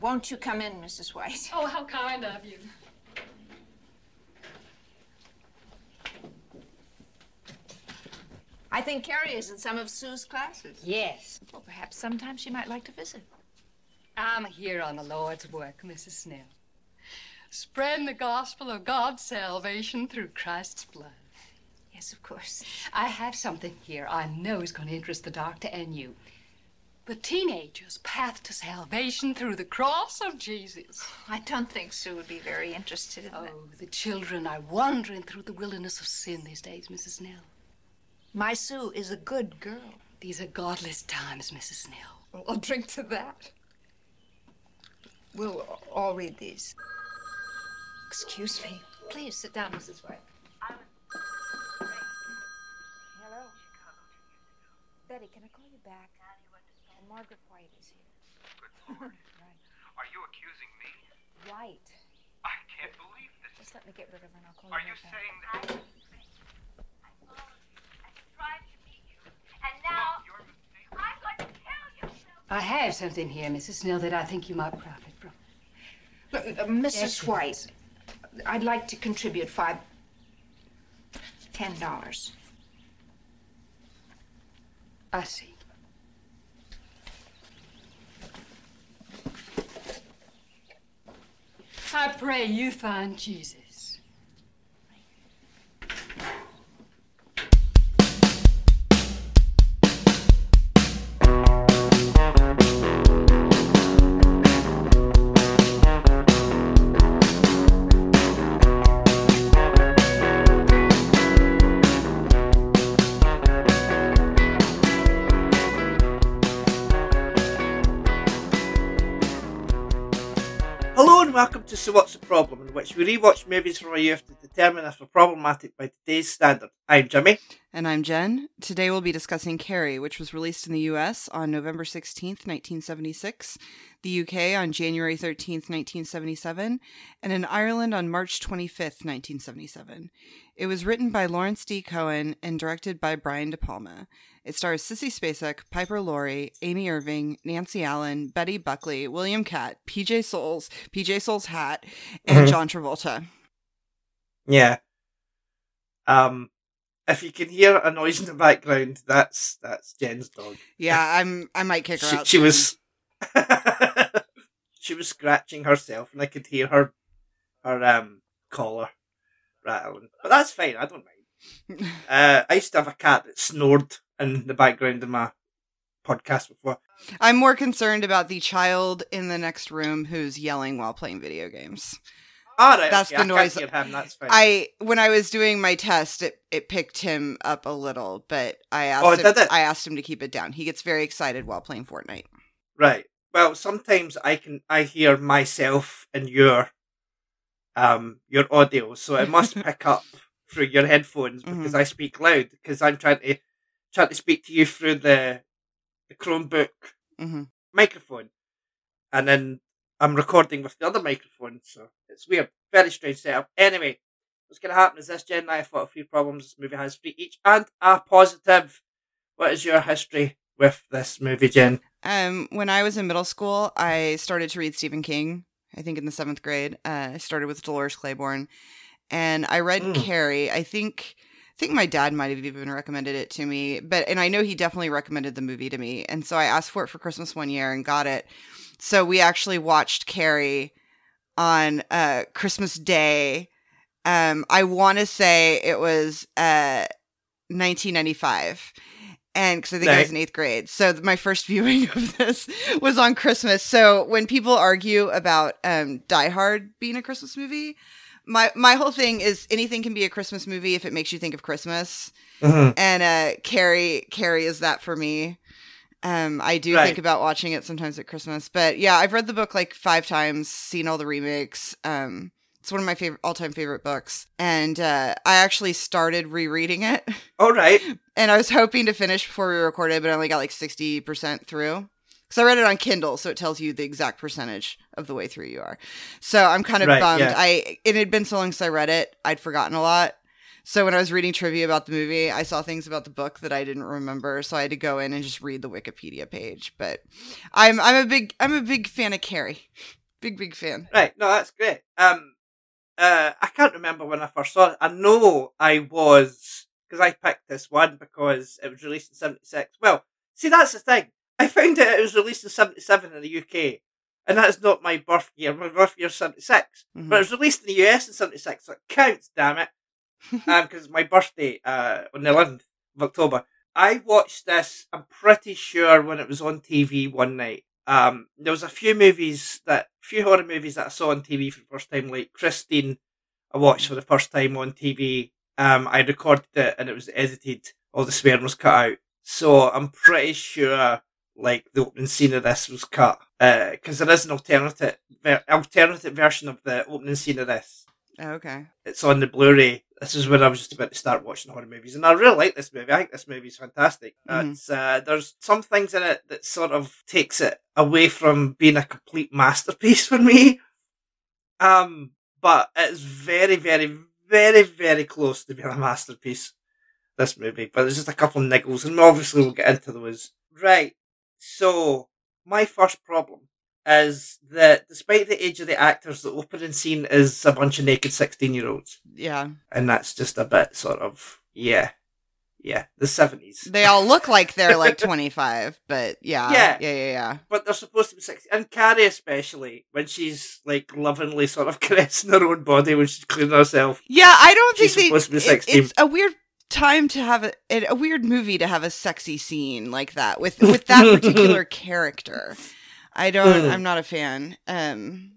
Won't you come in, Mrs. White? Oh, how kind of you. I think Carrie is in some of Sue's classes. Yes. Well, perhaps sometime she might like to visit. I'm here on the Lord's work, Mrs. Snell. Spreading the gospel of God's salvation through Christ's blood. Yes, of course. I have something here I know is going to interest the doctor and you. The teenager's path to salvation through the cross of Jesus. I don't think Sue would be very interested in that. Oh, the children are wandering through the wilderness of sin these days, Mrs. Snell. My Sue is a good girl. These are godless times, Mrs. Snell. Well, I'll drink to that. We'll all read these. Excuse me. Please sit down, Mrs. White. Hello. Betty, can I call you back? And Margaret White is here. Good Lord. Are you accusing me? White. I can't believe this. Just let me get rid of her and I'll call Are you saying that? I followed you right back. saying that? And now Your mistake. I'm going to tell you. I have something here, Mrs. Snell, that I think you might profit from. Look, uh, Mrs. Yes, White, I'd like to contribute five, ten dollars. I see. I pray you find Jesus. Which we rewatch movies from our youth to determine if they're problematic by today's standard. I'm Jimmy. And I'm Jen. Today we'll be discussing Carrie, which was released in the US on November 16th, 1976, the UK on January 13th, 1977, and in Ireland on March 25th, 1977. It was written by Lawrence D. Cohen and directed by Brian De Palma. It stars Sissy Spacek, Piper Laurie, Amy Irving, Nancy Allen, Betty Buckley, William Katt, PJ Soles, PJ Soles Hat, and Mhm. John Travolta. Yeah. Um, if you can hear a noise in the background, that's that's Jen's dog. Yeah, I'm I might kick her She, out. she soon. was she was scratching herself, and I could hear her her um collar rattling. But that's fine. I don't mind. Uh, I used to have a cat that snored in the background of my podcast before. I'm more concerned about the child in the next room who's yelling while playing video games. All right, That's okay, the I noise- hear him, that's fine. I when I was doing my test, it, it picked him up a little, but I asked Oh, him. I asked him to keep it down. He gets very excited while playing Fortnite. Right. Well, sometimes I can I hear myself in your um your audio, so it must pick up through your headphones because I speak loud because I'm trying to trying to speak to you through the the Chromebook hmm microphone, and then I'm recording with the other microphone, so it's weird. Very strange setup. Anyway, what's going to happen is this Jen and I have fought three problems. This movie has three each and a positive. What is your history with this movie, Jen? Um, when I was in middle school, I started to read Stephen King. I think in the seventh grade, uh, I started with Dolores Claiborne, and I read Mm. Carrie. I think think my dad might have even recommended it to me, but and I know he definitely recommended the movie to me, and so I asked for it for Christmas one year and got it. So we actually watched Carrie on uh, Christmas Day. Um, I want to say it was uh, 1995 and because I think I was in eighth grade. So my first viewing of this was on Christmas. So when people argue about um, Die Hard being a Christmas movie, my my whole thing is anything can be a Christmas movie if it makes you think of Christmas. Mm-hmm. And uh, Carrie Carrie is that for me. Um, I do Right. think about watching it sometimes at Christmas, but yeah, I've read the book like five times, seen all the remakes. Um, it's one of my favorite all time favorite books, and uh, I actually started rereading it. All right. And I was hoping to finish before we recorded, but I only got like 60% through. Because I read it on Kindle, so it tells you the exact percentage of the way through you are. So I'm kind of Right, bummed. yeah. I It had been so long since I read it, I'd forgotten a lot. So when I was reading trivia about the movie, I saw things about the book that I didn't remember, so I had to go in and just read the Wikipedia page. But I'm I'm a big I'm a big fan of Carrie. Big big fan. Right, no, that's great. Um, uh, I can't remember when I first saw it. I know I was because I picked this one because it was released in '76. Well, see, that's the thing. I found out it was released in '77 in the UK, and that's not my birth year. My birth year '76, Mhm. but it was released in the US in '76, so it counts. Damn it! um, because it's my birthday uh on the 11th of October. I watched this. I'm pretty sure when it was on TV one night. Um, there was a few movies that, few horror movies that I saw on TV for the first time, like Christine. I watched for the first time on TV. Um, I recorded it and it was edited. All the swearing was cut out. So I'm pretty sure, like the opening scene of this was cut because there is an alternative ver- alternative version of the opening scene of this Oh, okay. it's on the Blu-ray. This is when I was just about to start watching horror movies, and I really like this movie. I think this movie's fantastic. Mhm. It's uh, there's some things in it that sort of takes it away from being a complete masterpiece for me. Um, but it's very, very, very, very close to being a masterpiece. This movie, but there's just a couple of niggles, and obviously we'll get into those. Right. So my first problem is that despite the age of the actors, the opening scene is a bunch of naked 16 year olds. Yeah. And that's just a bit sort of, yeah, yeah, the 70s. They all look like they're like 25, but yeah. Yeah. Yeah, yeah, yeah. But they're supposed to be 16. And Carrie, especially, when she's like lovingly sort of caressing her own body when she's cleaning herself. Yeah, I don't think She's they, supposed to be it- it's a weird time to have a, a weird movie to have a sexy scene like that with with that particular character. I don't Mm. I'm not a fan. Um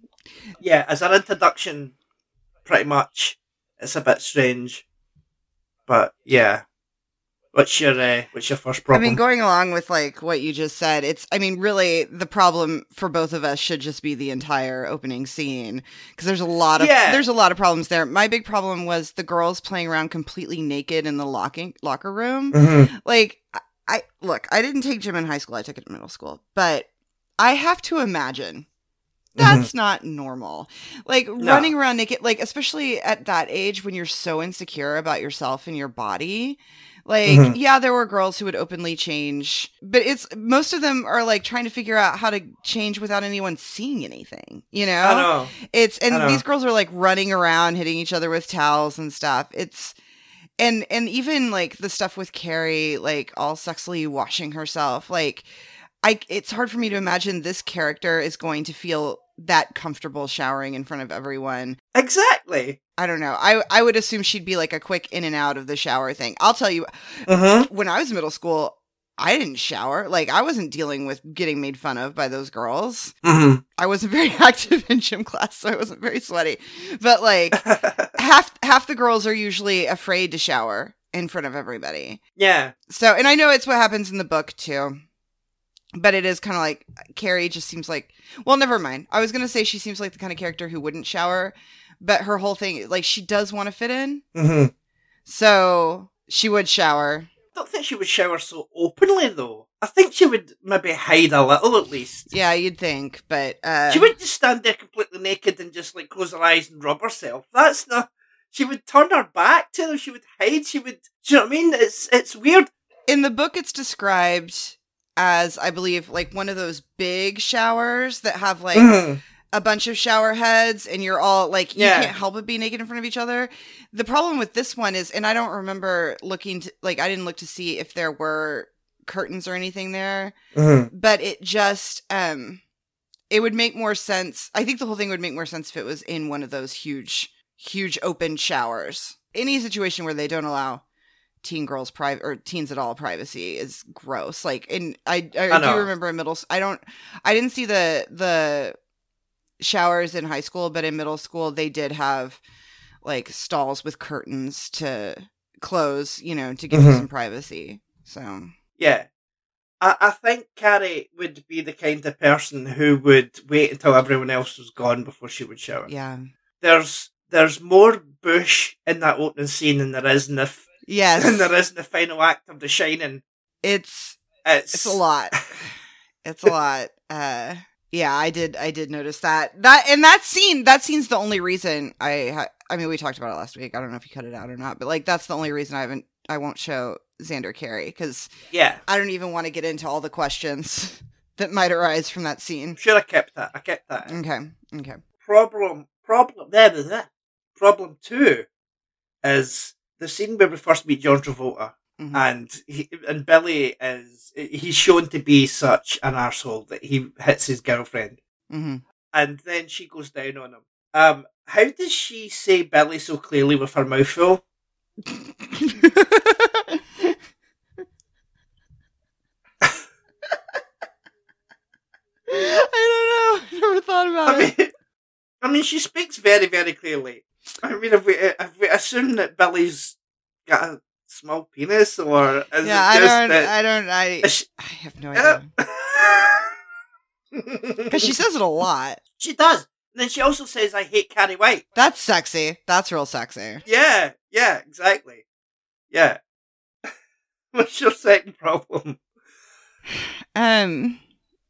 Yeah, as an introduction, pretty much, it's a bit strange. But yeah. What's your, uh, what's your first problem? I mean going along with like what you just said, it's I mean really the problem for both of us should just be the entire opening scene because there's a lot of Yeah. there's a lot of problems there. My big problem was the girls playing around completely naked in the locking locker room. Mhm. like I, I look i didn't take gym in high school i took it in middle school but i have to imagine that's not normal like running around naked like especially at that age when you're so insecure about yourself and your body like Mhm. yeah there were girls who would openly change but it's most of them are like trying to figure out how to change without anyone seeing anything you know I know. it's and know. these girls are like running around hitting each other with towels and stuff. It's and and even like the stuff with Carrie like all sexily washing herself like I it's hard for me to imagine this character is going to feel that comfortable showering in front of everyone. Exactly. I don't know. I I would assume she'd be like a quick in and out of the shower thing. I'll tell you Mm-hmm. when I was in middle school I didn't shower. Like I wasn't dealing with getting made fun of by those girls. Mm-hmm. I wasn't very active in gym class, so I wasn't very sweaty. But like half half the girls are usually afraid to shower in front of everybody. yeah. So, and I know it's what happens in the book too. But it is kind of like Carrie just seems like well, never mind. I was going to say she seems like the kind of character who wouldn't shower, but her whole thing like she does want to fit in. Mm-hmm. So, she would shower. I don't think she would shower so openly though. I think she would maybe hide a little at least. Yeah, you'd think, but uh She wouldn't just stand there completely naked and just like close her eyes and rub herself. That's not. She would turn her back to them. She would hide. She would. Do you know what I mean? It's it's weird. in the book it's described as I believe like one of those big showers that have like Mhm. A bunch of shower heads and you're all like you Yeah. can't help but be naked in front of each other. The problem with this one is and I don't remember looking to like I didn't look to see if there were curtains or anything there, Mhm. but it just um it would make more sense. I think the whole thing would make more sense if it was in one of those huge huge open showers. Any situation where they don't allow teen girls private or teens at all privacy is gross. Like, and I I, I do remember in middle. I don't. I didn't see the the showers in high school, but in middle school they did have like stalls with curtains to close. You know, to give you Mhm. some privacy. So Yeah. I, I think Carrie would be the kind of person who would wait until everyone else was gone before she would shower. yeah. There's there's more bush in that opening scene than there is in the f- Yes, than there is in the final act of The Shining. it's It's it's a lot. It's a lot. Uh yeah, I did I did notice that. That and that scene, that scene's the only reason I ha- I mean, we talked about it last week. I don't know if you cut it out or not, but like that's the only reason I haven't. I won't show Xander Carrie because Yeah, I don't even want to get into all the questions that might arise from that scene. Sure I kept that. I kept that. in. Okay. Okay. Problem, problem, there, there, there. Problem two is the scene where we first meet John Travolta, Mhm. and he, and Billy is he's shown to be such an asshole that he hits his girlfriend, hmm and then she goes down on him. Um, how does she say Billy so clearly with her mouth full? I don't know. I never thought about I it. mean, I mean, she speaks very, very clearly. I mean, if we if we assume that Billy's got a small penis, or is Yeah, I don't. that? I don't. I. I have no idea. Because Because she says it a lot. she does. And then she also says, "I hate Carrie White." That's sexy. That's real sexy. Yeah, yeah, exactly. Yeah. What's your second problem? Um,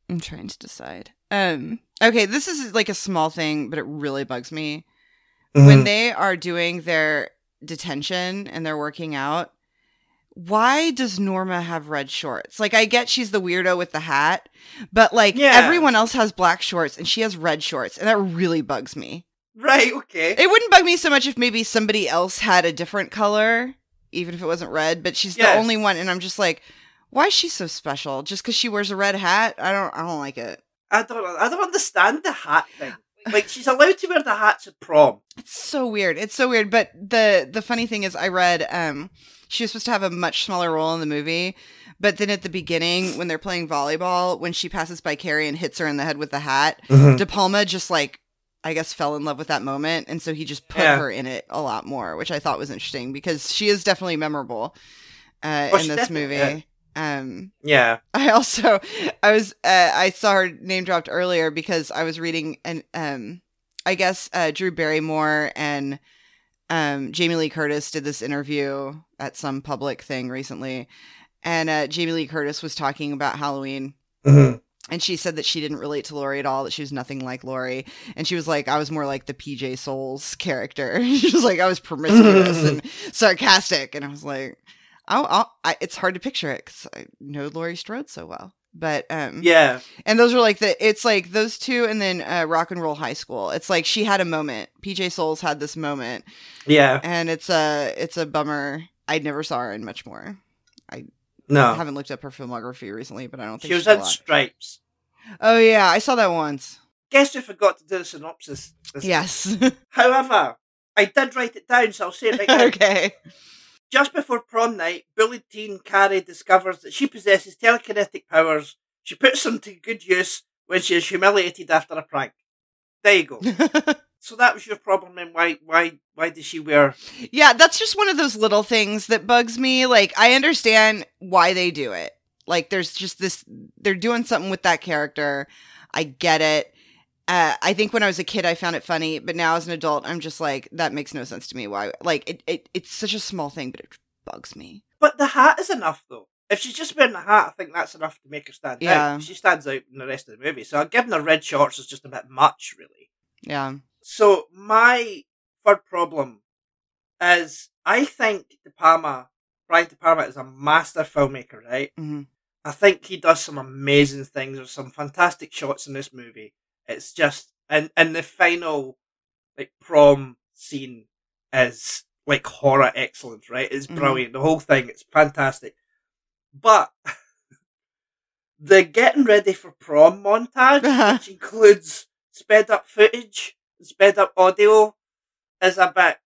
I'm trying to decide. Um, okay, this is like a small thing, but it really bugs me Mm-hmm. when they are doing their detention and they're working out. Why does Norma have red shorts? Like, I get she's the weirdo with the hat, but like Yeah. everyone else has black shorts and she has red shorts, and that really bugs me. right, okay. It wouldn't bug me so much if maybe somebody else had a different color, even if it wasn't red. But she's Yeah. the only one, and I'm just like, why is she so special? Just because she wears a red hat? I don't. I don't like it. I don't. I don't understand the hat thing. Like she's allowed to wear the hats at prom. It's so weird. It's so weird. But the the funny thing is, I read um she was supposed to have a much smaller role in the movie, but then at the beginning when they're playing volleyball, when she passes by Carrie and hits her in the head with the hat, De Palma just like. I guess fell in love with that moment, and so he just put Yeah. her in it a lot more, which I thought was interesting because she is definitely memorable uh, Oh, in this definitely movie. Um, Yeah. I also I was uh, I saw her name dropped earlier because I was reading and um I guess uh, Drew Barrymore and um Jamie Lee Curtis did this interview at some public thing recently, and uh, Jamie Lee Curtis was talking about Halloween. Mm-hmm. And she said that she didn't relate to Laurie at all, that she was nothing like Laurie. And she was like, I was more like the PJ Soles character. she was like, I was promiscuous and sarcastic. And I was like, oh, oh I, it's hard to picture it because I know Laurie Strode so well. But, um, Yeah. and those were like the, it's like those two and then uh, Rock and Roll High School. It's like she had a moment. PJ Soles had this moment. Yeah. And it's a, it's a bummer. I never saw her in much more. I No. haven't looked up her filmography recently, but I don't think She was in. Stripes. Oh, yeah. I saw that once. Guess who forgot to do the synopsis? Yes. However, I did write it down, so I'll say it now. okay. Just before prom night, bullied teen Carrie discovers that she possesses telekinetic powers. She puts them to good use when she is humiliated after a prank. There you go. so that was your problem, and why, why, why does she wear? yeah, that's just one of those little things that bugs me. Like, I understand why they do it. Like, there's just this, they're doing something with that character. I get it. Uh, I think when I was a kid, I found it funny, but now as an adult, I'm just like, that makes no sense to me. Why? Like, it, it it's such a small thing, but it bugs me. But the hat is enough, though. If she's just wearing the hat, I think that's enough to make her stand Yeah. out. She stands out in the rest of the movie. So giving her red shorts is just a bit much, really. Yeah. So my third problem is I think De Palma, Brian De Palma is a master filmmaker, right? hmm I think he does some amazing things. There's some fantastic shots in this movie. It's just and and the final like prom scene is like horror excellence, right? It's Mhm. brilliant. The whole thing, it's fantastic. But the getting ready for prom montage, which includes sped up footage, sped up audio, is a bit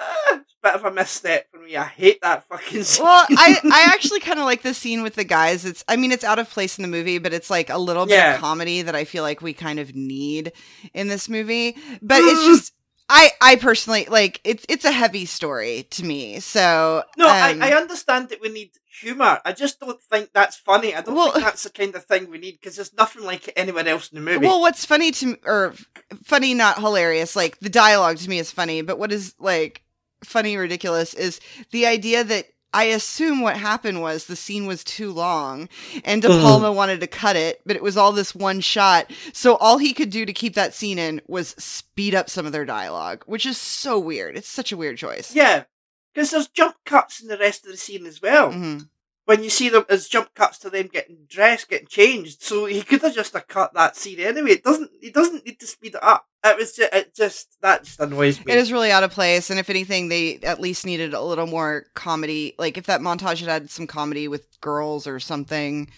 uh, bit of a misstep for me. I hate that fucking scene. Well, I, I actually kind of like the scene with the guys. It's, I mean, it's out of place in the movie, but it's like a little bit Yeah. of comedy that I feel like we kind of need in this movie. But it's Mm. just, I, I personally like it's, it's a heavy story to me. So No, um, I, I understand that we need humour. I just don't think that's funny. I don't Well- think that's the kind of thing we need because there's nothing like it anywhere else in the movie. Well, what's funny to or funny, not hilarious. Like the dialogue to me is funny, but what is like funny, ridiculous is the idea that I assume what happened was the scene was too long and De Palma wanted to cut it, but it was all this one shot. So all he could do to keep that scene in was speed up some of their dialogue, which is so weird. It's such a weird choice. Yeah, because there's jump cuts in the rest of the scene as well. hmm When you see them as jump cuts to them getting dressed, getting changed, so he could have just cut that scene anyway. It doesn't. He doesn't need to speed it up. It was just. It just that just annoys me. It is really out of place, and if anything, they at least needed a little more comedy. Like if that montage had had some comedy with girls or something,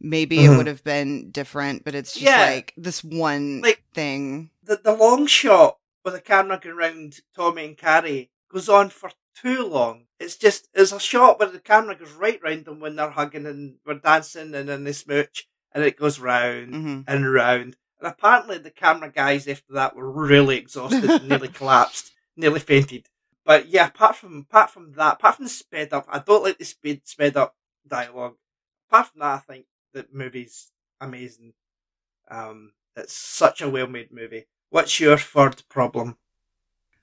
maybe it Mhm. would have been different. But it's just Yeah. like this one Like- thing. the the long shot with the camera going round Tommy and Carrie goes on for too long. It's just it's a shot where the camera goes right round them when they're hugging and we're dancing and then they smooch and it goes round hmm and round. And apparently the camera guys after that were really exhausted and nearly collapsed, nearly fainted. But yeah, apart from apart from that, apart from the sped up, I don't like the speed sped up dialogue. Apart from that, I think the movie's amazing. Um, it's such a well made movie. What's your third problem?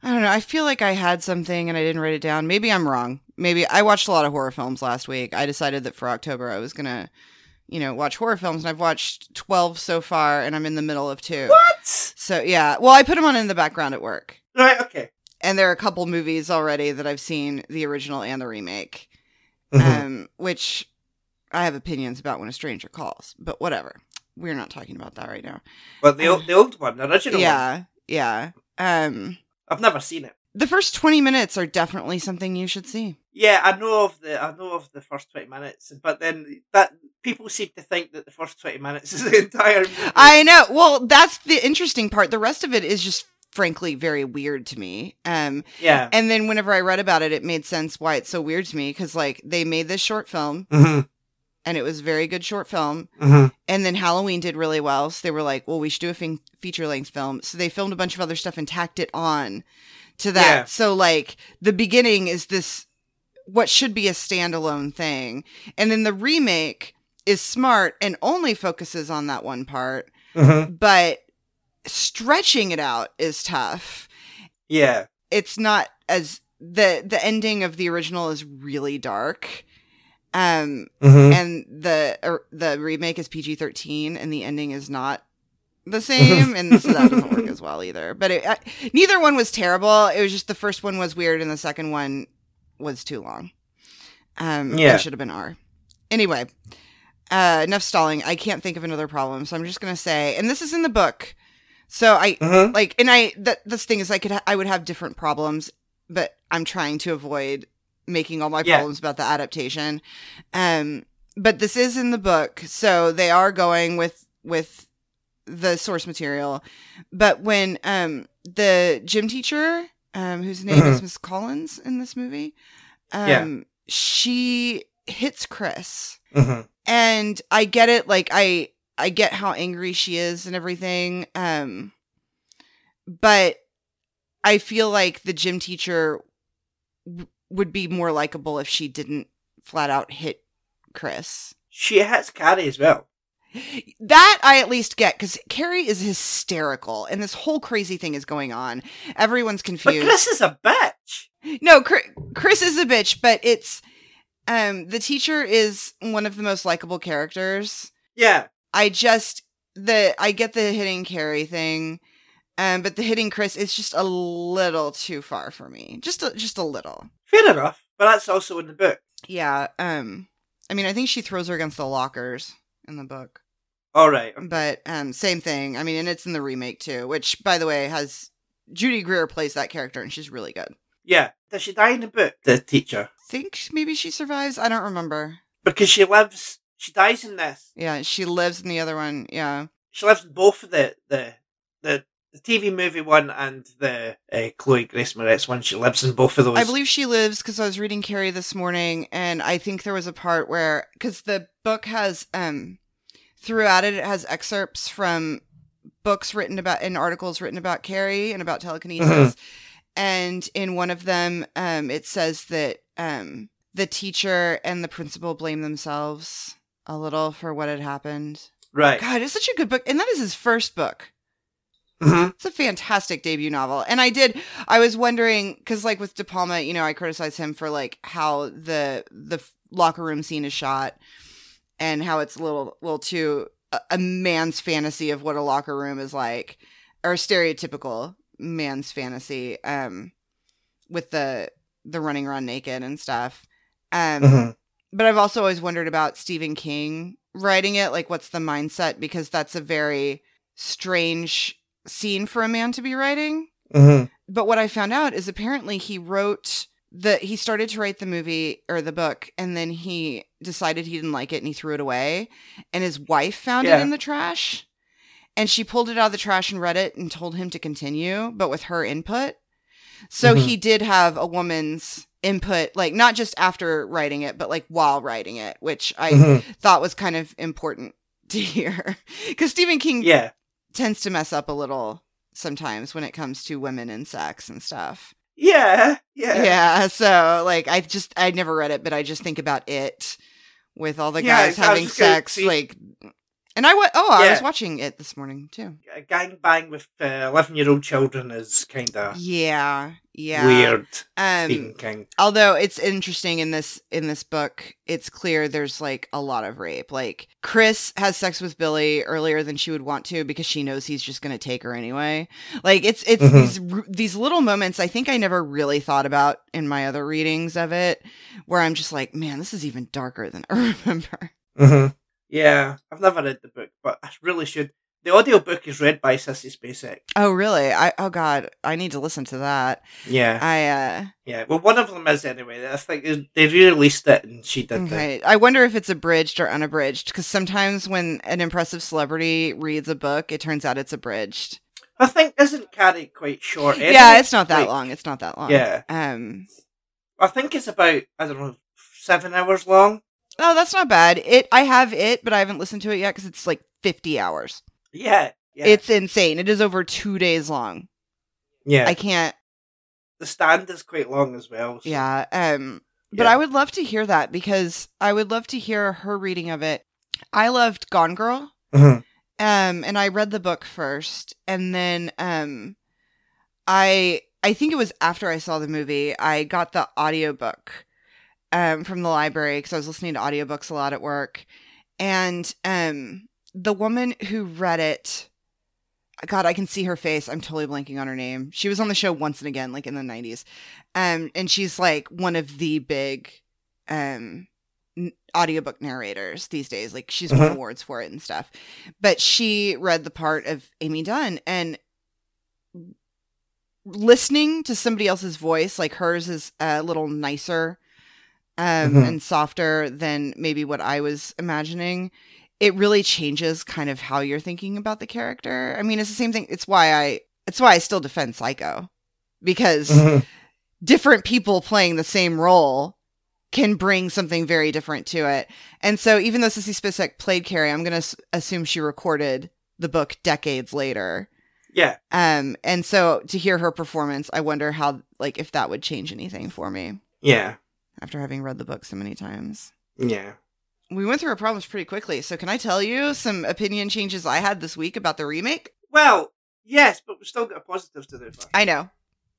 I don't know. I feel like I had something and I didn't write it down. Maybe I'm wrong. Maybe I watched a lot of horror films last week. I decided that for October I was gonna, you know, watch horror films, and I've watched twelve so far, and I'm in the middle of two. What? So yeah. Well, I put them on in the background at work. Right. Okay. and there are a couple movies already that I've seen, the original and the remake, Mm-hmm. um, which I have opinions about when a stranger calls, but whatever. We're not talking about that right now. but the old, the old one, the original one, yeah, yeah. Um, I've never seen it. the first twenty minutes are definitely something you should see. Yeah, I know of the I know of the first twenty minutes, but then that people seem to think that the first twenty minutes is the entire. Movie. I know. Well, that's the interesting part. The rest of it is just frankly very weird to me. Um, yeah. and then whenever I read about it, it made sense why it's so weird to me because like they made this short film hmm and it was a very good short film. hmm And then Halloween did really well. So they were like, well, we should do a feature length film. So they filmed a bunch of other stuff and tacked it on to that. Yeah. So, like, the beginning is this, what should be a standalone thing. And then the remake is smart and only focuses on that one part, hmm but stretching it out is tough. Yeah. It's not as, the, the ending of the original is really dark. Um, hmm and the er, the remake is PG thirteen, and the ending is not the same, and so that doesn't work as well either. But it, I, neither one was terrible. It was just the first one was weird, and the second one was too long. Um, Yeah. it should have been R. Anyway, uh, enough stalling. I can't think of another problem, so I'm just gonna say, and this is in the book. So I hmm like, and I that this thing is I could ha- I would have different problems, but I'm trying to avoid making all my Yeah. problems about the adaptation. Um, but this is in the book, so they are going with with the source material. But when um the gym teacher, um, whose name is Miss Collins in this movie, um, Yeah. she hits Chris hmm and I get it. Like I, I get how angry she is and everything. Um, but I feel like the gym teacher would be more likable if she didn't flat out hit Chris. She has Carrie as well. That I at least get because Carrie is hysterical and this whole crazy thing is going on. Everyone's confused. But. Chris is a bitch. No, Chris, Chris is a bitch, but it's um the teacher is one of the most likable characters. Yeah. I just the I get the hitting Carrie thing, um, but the hitting Chris is just a little too far for me. Just a, just a little. Fair enough. But that's also in the book. Yeah. Um. I mean, I think she throws her against the lockers in the book, All right. but um, same thing. I mean, and it's in the remake too, which by the way has Judy Greer plays that character and she's really good. Yeah. Does she die in the book? The teacher. Think maybe she survives. I don't remember. Because she lives. She dies in this. Yeah, she lives in the other one. Yeah. She lives in both of the the the, the TV movie one and the uh, Chloe Grace Moretz one. She lives in both of those. I believe she lives because I was reading Carrie this morning, and I think there was a part where because the book has um throughout it, it has excerpts from books written about and articles written about Carrie and about telekinesis, and in one of them, um, it says that um the teacher and the principal blame themselves a little for what had happened. Right. God, it's such a good book, and that is his first book. Mhm. It's a fantastic debut novel. And I did I was wondering cuz like with De Palma, you know, I criticized him for like how the the locker room scene is shot and how it's a little little too a, a man's fantasy of what a locker room is like or stereotypical man's fantasy um with the the running around naked and stuff. Um Mhm. but I've also always wondered about Stephen King writing it. Like, what's the mindset? Because that's a very strange scene for a man to be writing. Mhm. But what I found out is apparently he wrote the he started to write the movie or the book, and then he decided he didn't like it and he threw it away. And his wife found it in the trash, and she pulled it out of the trash and read it and told him to continue, but with her input. So Mhm. he did have a woman's input, like not just after writing it, but like while writing it, which I Mhm. thought was kind of important to hear. Because Stephen King Yeah. Tends to mess up a little sometimes when it comes to women and sex and stuff. Yeah. Yeah. Yeah, so like I just I never read it, but I just think about it with all the Yeah, guys having sex, like. And I wa- oh I was watching it this morning too. A gang bang with eleven year old children is kind of Yeah, yeah. weird. Um, Stephen King. although it's interesting in this in this book it's clear there's like a lot of rape like chris has sex with billy earlier than she would want to because she knows he's just going to take her anyway like it's it's Mhm. these r- these little moments i think i never really thought about in my other readings of it where i'm just like man this is even darker than i remember hmm Yeah, I've never read the book, but I really should. The audiobook is read by Sissy Spacek. oh really i oh god i need to listen to that Yeah, i uh yeah. Well, one of them is anyway. I think they- re-released it, and she did. Okay. I wonder if it's abridged or unabridged because sometimes when an impressive celebrity reads a book, it turns out it's abridged. I think isn't Carrie quite short? Anyway? yeah, it's not that Like, long. It's not that long. Yeah, Um. I think it's about I don't know seven hours long. Oh, that's not bad. It. I have it, but I haven't listened to it yet because it's like fifty hours. Yeah, yeah. It's insane. It is over two days long. yeah. I can't. the stand is quite long as well. so- Yeah. Um. But Yeah. I would love to hear that because I would love to hear her reading of it. I loved Gone Girl. Mhm. um and i read the book first and then um i i think it was after i saw the movie i got the audiobook um from the library because i was listening to audiobooks a lot at work. And um the woman who read it god i can see her face. I'm totally blanking on her name. She was on the show once and again like in the 90s um and she's like one of the big um n- audiobook narrators these days. Like she's won Mhm. awards for it and stuff. But she read the part of amy dunne and listening to somebody else's voice like hers is a little nicer um Mhm. and softer than maybe what i was imagining it really changes kind of how you're thinking about the character i mean it's the same thing it's why i it's why i still defend psycho because Mhm. different people playing the same role can bring something very different to it. And so even though Sissy Spacek played Carrie, I'm going to s- assume she recorded the book decades later. Yeah. Um and so to hear her performance, I wonder how like if that would change anything for me Yeah. After having read the book so many times. Yeah. We went through our problems pretty quickly. So can I tell you some opinion changes I had this week about the remake? Well, yes, but we've still got a positive to do. I know.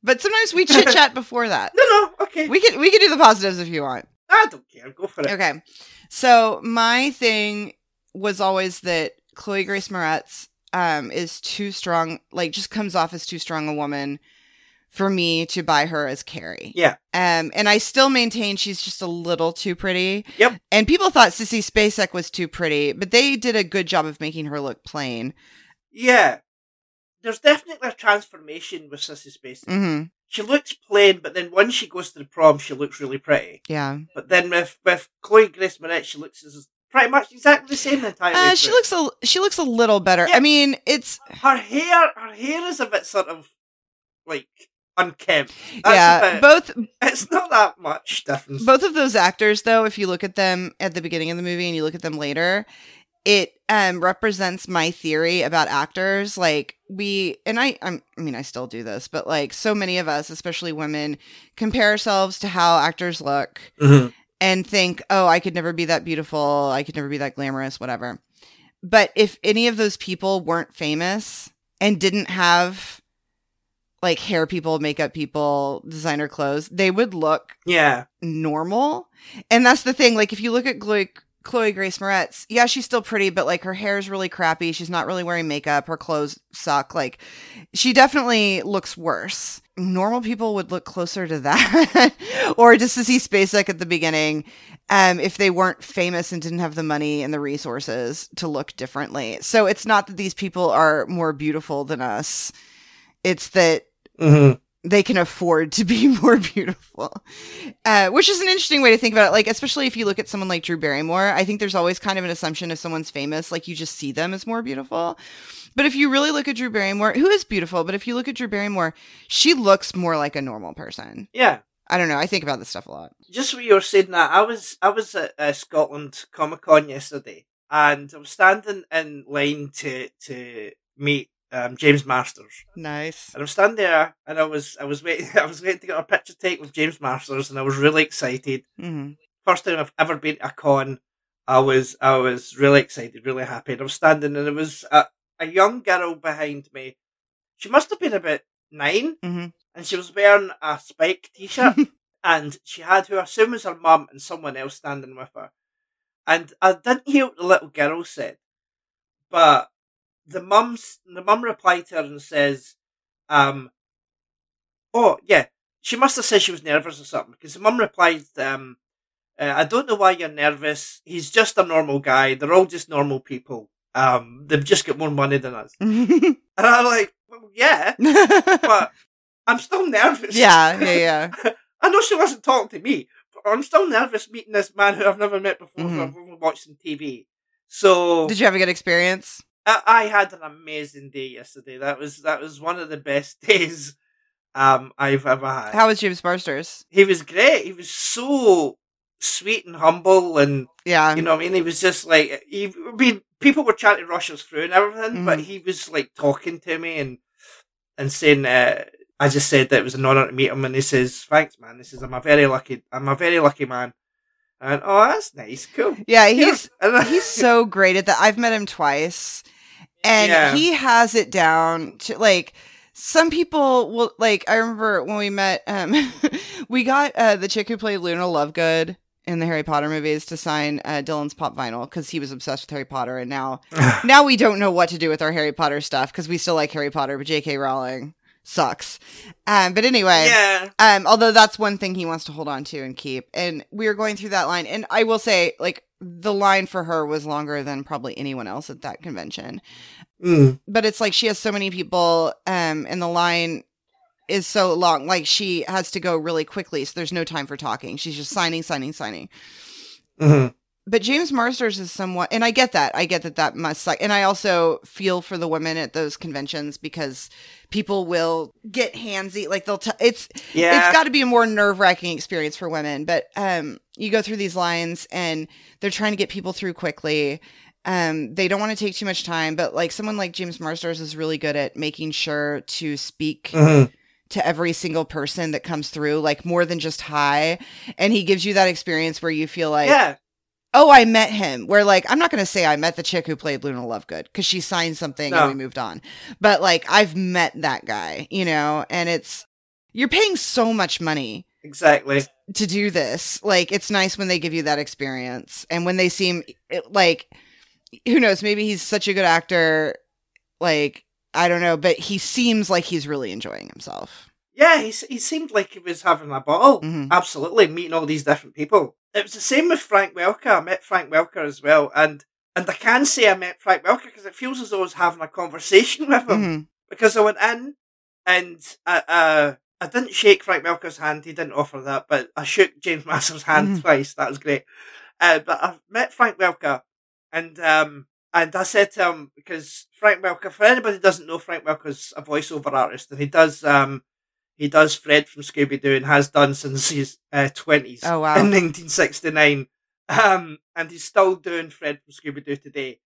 But sometimes we chit chat before that. No, no, okay. We can we can do the positives if you want. I don't care. Go for it. Okay. So my thing was always that Chloe Grace Moretz um is too strong, like just comes off as too strong a woman for me to buy her as Carrie. Yeah. Um and I still maintain she's just a little too pretty. Yep. And people thought Sissy Spacek was too pretty, but they did a good job of making her look plain. Yeah. There's definitely a transformation with Sissy Spacek. Mhm. She looks plain, but then once she goes to the prom, she looks really pretty. Yeah. But then with with Chloe Grace Moretz, she looks as pretty much exactly the same the entire Uh, she looks a she looks a little better. Yeah. I mean, it's her hair. Her hair is a bit sort of like unkempt. That's yeah, both It's not that much difference. both of those actors though if you look at them at the beginning of the movie and you look at them later it um represents my theory about actors like we and I I'm, i mean i still do this but like so many of us especially women compare ourselves to how actors look Mhm. and think oh i could never be that beautiful i could never be that glamorous whatever but if any of those people weren't famous and didn't have like hair people, makeup people, designer clothes, they would look Yeah. normal. And that's the thing. Like, if you look at Chloe, Chloe Grace Moretz, yeah, she's still pretty, but like her hair is really crappy. She's not really wearing makeup. Her clothes suck. Like, she definitely looks worse. Normal people would look closer to that, or just Sissy Spacek at the beginning, um, if they weren't famous and didn't have the money and the resources to look differently. So it's not that these people are more beautiful than us. It's that hmm they can afford to be more beautiful, uh, which is an interesting way to think about it. Like, especially if you look at someone like Drew Barrymore, I think there's always kind of an assumption if someone's famous, like you just see them as more beautiful. But if you really look at Drew Barrymore, who is beautiful, but if you look at Drew Barrymore, she looks more like a normal person. Yeah. I don't know. I think about this stuff a lot. Just what you were saying that, I was I was at uh, Scotland Comic Con yesterday, and I was standing in line to to meet um, James Marsters, Nice. and I'm standing there, and I was I was waiting I was waiting to get a picture taken with James Marsters, and I was really excited. hmm First time I've ever been to a con, I was I was really excited, really happy. And I was standing, and there was a, a young girl behind me. She must have been about 9 Mhm. and she was wearing a Spike t-shirt, and she had who I assume was her mum and someone else standing with her. And I didn't hear what the little girl said, but the mum's the mum replied to her and says, um, "Oh yeah." She must have said she was nervous or something because the mum replied, um, uh, "I don't know why you're nervous. He's just a normal guy. They're all just normal people. Um, they've just got more money than us." And I'm like, well, "Yeah, but I'm still nervous." yeah, yeah, yeah. I know she wasn't talking to me, but I'm still nervous meeting this man who I've never met before, Mhm. I've only watched on TV. So Did you have a good experience? I, I had an amazing day yesterday. That was that was one of the best days um I've ever had. How was James Marsters? he was great. He was so sweet and humble, and Yeah. you know, what I mean, he was just like he. I mean, people were trying to rush us through and everything, but Mhm. he was like talking to me and and saying. Uh, I just said that it was an honour to meet him, and he says, "Thanks, man." He says, "I'm a very lucky, I'm a very lucky man." And oh, that's nice, cool. yeah, he's Yeah. he's so great at that. I've met him twice, and Yeah. he has it down to like some people will like. I remember when we met, um, we got uh, the chick who played Luna Lovegood in the Harry Potter movies to sign uh, Dylan's pop vinyl because he was obsessed with Harry Potter, and now now we don't know what to do with our Harry Potter stuff because we still like Harry Potter, but J.K. Rowling sucks. Um, but anyway, yeah, um, although that's one thing he wants to hold on to and keep. And we were going through that line, and I will say, like, the line for her was longer than probably anyone else at that convention. Mm. But it's like she has so many people, um, and the line is so long. Like she has to go really quickly, so there's no time for talking. She's just signing, signing, signing. Mhm. But James Marsters is somewhat, and I get that. I get that that must suck. And I also feel for the women at those conventions because people will get handsy. Like they'll, t- it's, yeah. it's got to be a more nerve wracking experience for women. But um, you go through these lines and they're trying to get people through quickly. Um, they don't want to take too much time, but like someone like James Marsters is really good at making sure to speak Mhm. to every single person that comes through, like more than just hi. And he gives you that experience where you feel like, yeah, oh, I met him. Where like I'm not gonna say I met the chick who played Luna Lovegood because she signed something No. and we moved on. But like I've met that guy, you know, and it's you're paying so much money exactly. to do this. Like it's nice when they give you that experience and when they seem it, like who knows, maybe he's such a good actor, like I don't know, but he seems like he's really enjoying himself. Yeah, he, he seemed like he was having a ball. Mhm. Absolutely, meeting all these different people. It was the same with Frank Welker. I met Frank Welker as well, and and I can say I met Frank Welker because it feels as though I was having a conversation with him. Mhm. Because I went in and uh, uh, I didn't shake Frank Welker's hand. He didn't offer that, but I shook James Marsters' hand Mhm. twice. That was great. Uh, but I met Frank Welker, and um, and I said to him because Frank Welker, for anybody who doesn't know, Frank Welker's a voiceover artist, and he does um, he does Fred from Scooby Doo and has done since his twenties. Oh, wow. In 1969, um, and he's still doing Fred from Scooby Doo today.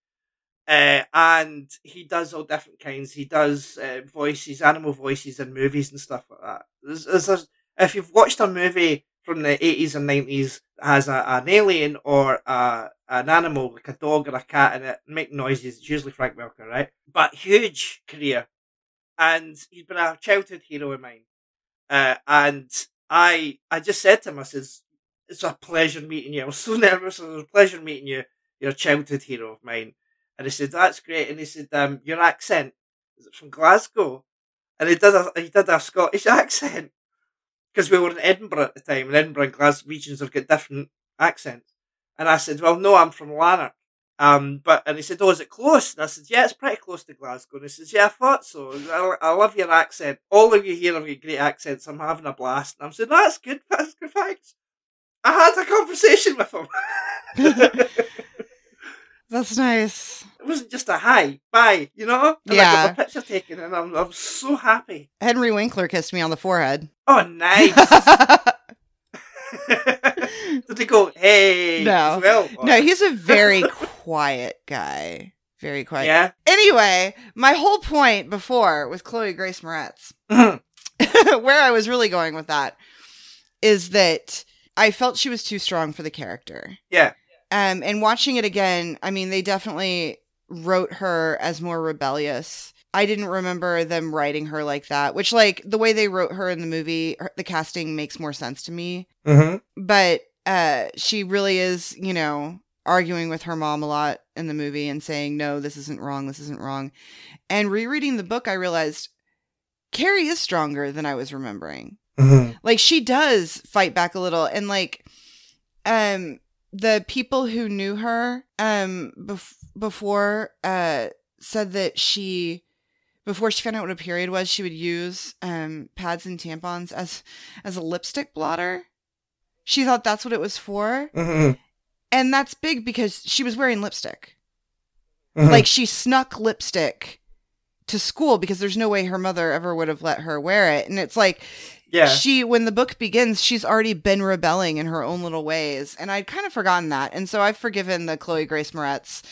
Uh, and he does all different kinds. He does uh, voices, animal voices in movies and stuff like that. There's, there's, there's- if you've watched a movie from the 80s and 90s that has a, an alien or a, an animal, like a dog or a cat and it, make noises, it's usually Frank Welker, right? But huge career. and he's been a childhood hero of mine. Uh, and I, I just said to him, I says, "It's a pleasure meeting you. I was so nervous. It was a pleasure meeting you. You're a childhood hero of mine." And he said, "That's great." And he said, um, "Your accent is it from Glasgow?" And he did a he did a Scottish accent because we were in Edinburgh at the time, and Edinburgh and Glasgow regions have got different accents. And I said, "Well, no, I'm from Lanark." Um, but and he said, "Oh, is it close?" And I said, "Yeah, it's pretty close to Glasgow." And he says, "Yeah, I thought so. I, I love your accent. All of you here have got great accents. I'm having a blast." And I'm saying, "That's good. That's good. Thanks." I had a conversation with him. That's nice. It wasn't just a hi, bye, you know. And I Yeah. got my picture taken, and I'm I'm so happy. Henry Winkler kissed me on the forehead. Oh, nice. Did he go, "Hey"? No. well? no, he's a very quiet guy. Very quiet. yeah. Anyway, my whole point before with Chloe Grace Moretz, where I was really going with that, is that I felt she was too strong for the character. yeah. Um, and watching it again, I mean, they definitely wrote her as more rebellious. I didn't remember them writing her like that, which, like, the way they wrote her in the movie, her, the casting makes more sense to me. Mm-hmm. But uh, she really is, you know, arguing with her mom a lot in the movie and saying, no, this isn't wrong, this isn't wrong. And rereading the book, I realized Carrie is stronger than I was remembering Mm-hmm. like she does fight back a little and like um the people who knew her um bef- before uh said that she before she found out what a period was she would use um pads and tampons as as a lipstick blotter she thought that's what it was for Mm-hmm. And that's big because she was wearing lipstick Mm-hmm. like she snuck lipstick to school because there's no way her mother ever would have let her wear it and it's like yeah. she when the book begins she's already been rebelling in her own little ways. And i'd kind of forgotten that. And so i've forgiven the chloe grace moretz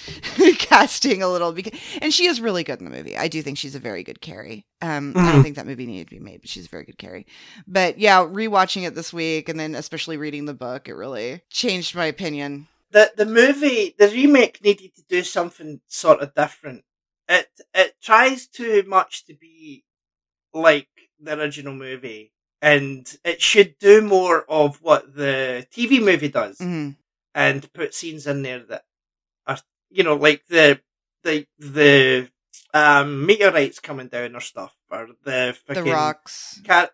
casting a little because and she is really good in the movie. I do think she's a very good carrie. Um i don't Mhm. think that movie needed to be made but she's a very good carrie. But yeah rewatching it this week and then especially reading the book it really changed my opinion. The the movie the remake needed to do something sort of different. It it tries too much to be like the original movie, and it should do more of what the TV movie does, Mhm. and put scenes in there that are you know like the the the um meteorites coming down or stuff, or the the rocks Car-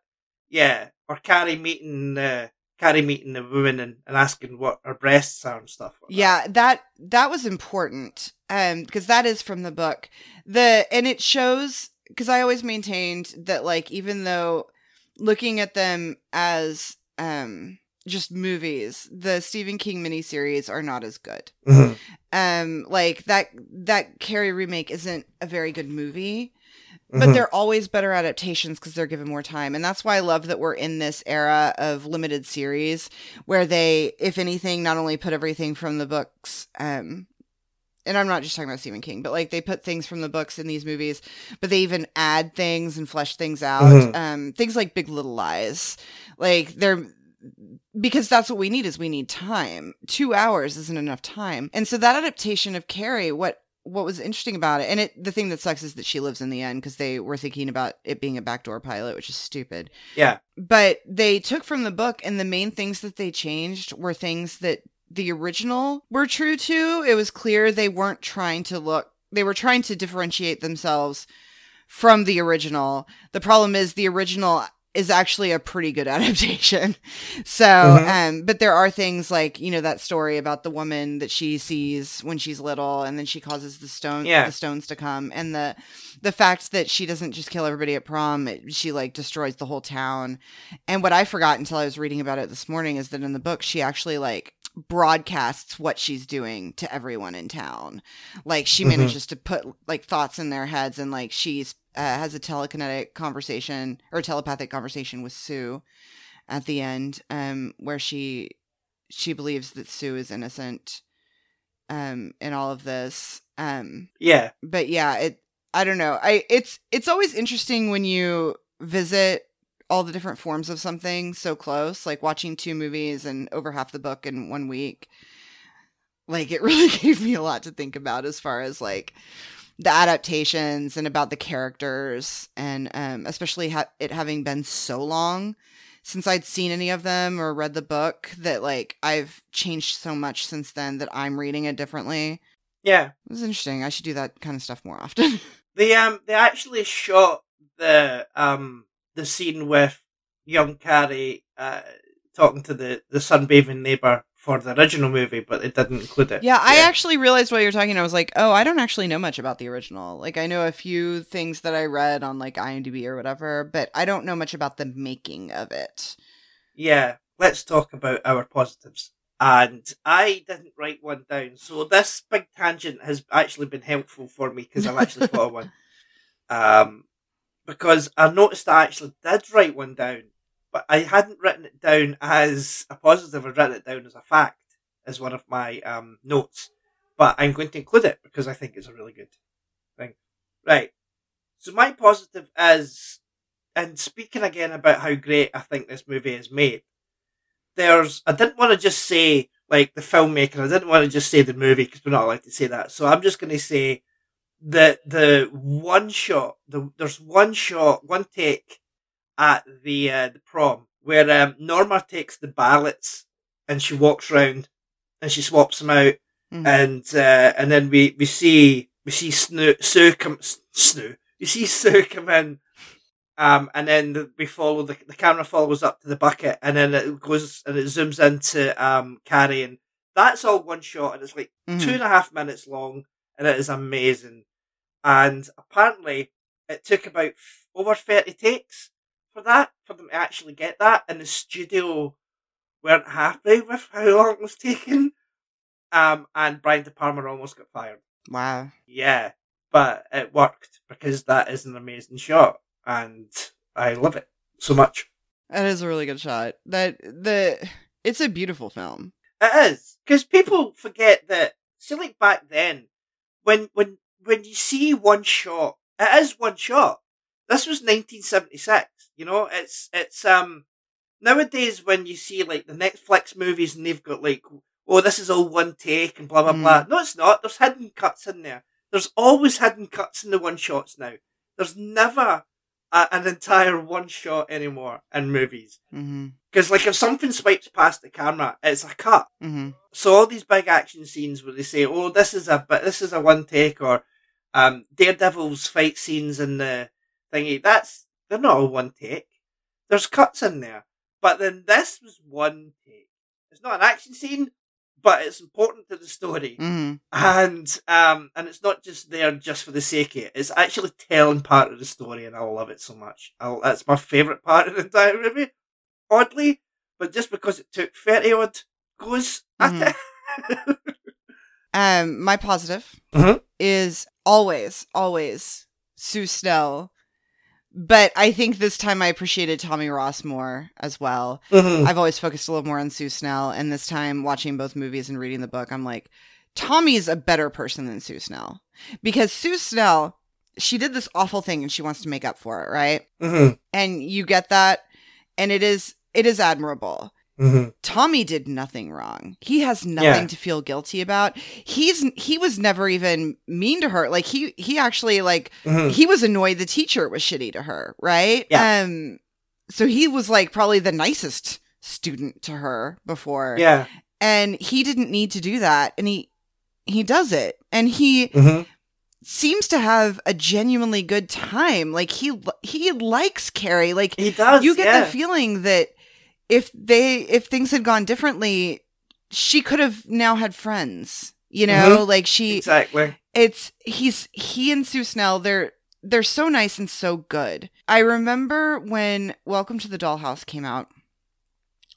yeah, or Carrie meeting uh, Carrie meeting the woman and, and asking what her breasts are and stuff. Like that. yeah that that was important um because that is from the book the and it shows because i always maintained that like even though looking at them as um just movies the stephen king miniseries are not as good Mhm. um like that that carrie remake isn't a very good movie but Mhm. they're always better adaptations because they're given more time and that's why i love that we're in this era of limited series where they if anything not only put everything from the books um and i'm not just talking about stephen king but like they put things from the books in these movies but they even add things and flesh things out. Mhm. um things like big little lies. Like they're because that's what we need is we need time. Two hours isn't enough time. And so that adaptation of carrie what what was interesting about it and it the thing that sucks is that she lives in the end because they were thinking about it being a backdoor pilot which is stupid. Yeah. but they took from the book and the main things that they changed were things that the original were true to it was clear they weren't trying to look they were trying to differentiate themselves from the original the problem is the original is actually a pretty good adaptation so Mhm. um but there are things like you know that story about the woman that she sees when she's little and then she causes the stone Yeah. the stones to come and the the fact that she doesn't just kill everybody at prom it, she like destroys the whole town and what i forgot until i was reading about it this morning is that in the book she actually like broadcasts what she's doing to everyone in town like she Mhm. manages to put like thoughts in their heads and like she's uh, has a telekinetic conversation or telepathic conversation with sue at the end um where she she believes that sue is innocent um in all of this um Yeah. but yeah it i don't know i it's it's always interesting when you visit all the different forms of something so close like watching two movies and over half the book in one week like it really gave me a lot to think about as far as like the adaptations and about the characters, and um, especially ha- it having been so long since I'd seen any of them or read the book that like I've changed so much since then that I'm reading it differently. Yeah. It was interesting. I should do that kind of stuff more often. They um they actually shot the um the scene with young Carrie uh talking to the the sunbathing neighbor for the original movie, but they didn't include it. Yeah, I actually realized while you were talking, I was like, oh, I don't actually know much about the original. Like, I know a few things that I read on like IMDb or whatever, but I don't know much about the making of it. Yeah, let's talk about our positives. And I didn't write one down, so this big tangent has actually been helpful for me because I've actually thought of one. Um, because I noticed I actually did write one down, but I hadn't written it down as a positive. I'd written it down as a fact, as one of my um, notes. But I'm going to include it because I think it's a really good thing. Right. So my positive is, and speaking again about how great I think this movie is made, there's, I didn't want to just say, like, the filmmaker, I didn't want to just say the movie because we're not allowed to say that. So I'm just going to say the, the one shot, the, there's one shot, one take at the, uh, the prom where, um, Norma takes the ballots and she walks round and she swaps them out Mhm. and, uh, and then we, we see, we see Snoo, Sue come, Snoo, we see Sue come in um, and then the, we follow the the camera follows up to the bucket, and then it goes and it zooms into um Carrie, and that's all one shot, and it's like Mhm. two and a half minutes long, and it is amazing. And apparently, it took about f- over thirty takes for that for them to actually get that, and the studio weren't happy with how long it was taking. Um, and Brian De Palma almost got fired. Wow. Yeah, but it worked because that is an amazing shot, and I love it so much. That is a really good shot. That the it's a beautiful film. It is because people forget that. See, like back then, when when when you see one shot, it is one shot. This was 1976. You know, it's it's um nowadays when you see like the Netflix movies and they've got like oh this is all one take and blah blah Mm. blah. No, it's not. There's hidden cuts in there. There's always hidden cuts in the one shots now. There's never a, an entire one shot anymore in movies. Mm-hmm. Because like if something swipes past the camera, it's a cut. Mm-hmm. So all these big action scenes where they say, "Oh, this is a but this is a one take," or um, Daredevil's fight scenes and the thingy. That's they're not all one take. There's cuts in there, but then this was one take. It's not an action scene, but it's important to the story, Mm-hmm. and um, and it's not just there just for the sake of it. It's actually telling part of the story, and I love it so much. I, that's my favorite part of the entire movie. Oddly, but just because it took thirty odd goes at it. Um, my positive Mhm. is always, always Sue Snell. But I think this time I appreciated Tommy Ross more as well. Mhm. I've always focused a little more on Sue Snell, and this time watching both movies and reading the book, I'm like, Tommy's a better person than Sue Snell. Because Sue Snell, she did this awful thing and she wants to make up for it, right? Mhm. And you get that, and it is it is admirable. Mhm. Tommy did nothing wrong. He has nothing Yeah. to feel guilty about. He's he was never even mean to her. Like he he actually like Mhm. he was annoyed the teacher was shitty to her, right? Yeah. Um so he was like probably the nicest student to her before. Yeah. And he didn't need to do that and he he does it. And he Mhm. seems to have a genuinely good time. Like he he likes Carrie. Like He does. you get yeah. the feeling that if they if things had gone differently she could have now had friends you know like she exactly. it's he's he and sue snell they're they're so nice and so good i remember when welcome to the dollhouse came out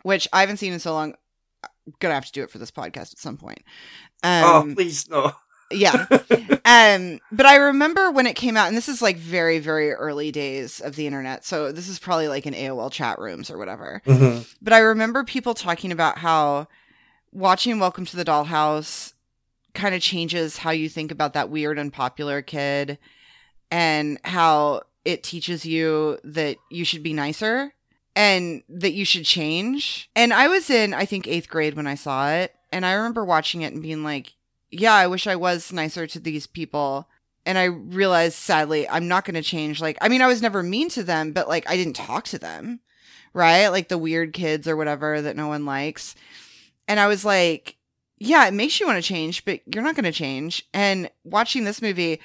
which i haven't seen in so long i'm gonna have to do it for this podcast at some point oh, um please no. Yeah um but i remember when it came out and this is like very very early days of the internet so this is probably like in aol chat rooms or whatever Mhm. but I remember people talking about how watching Welcome to the Dollhouse kind of changes how you think about that weird unpopular kid and how it teaches you that you should be nicer and that you should change. And I was in, I think, eighth grade when I saw it. And I remember watching it and being like, yeah, I wish I was nicer to these people and I realized sadly I'm not going to change. Like, I mean, I was never mean to them, but like I didn't talk to them, right? Like the weird kids or whatever that no one likes. And I was like, yeah, it makes you want to change, but you're not going to change. And watching this movie,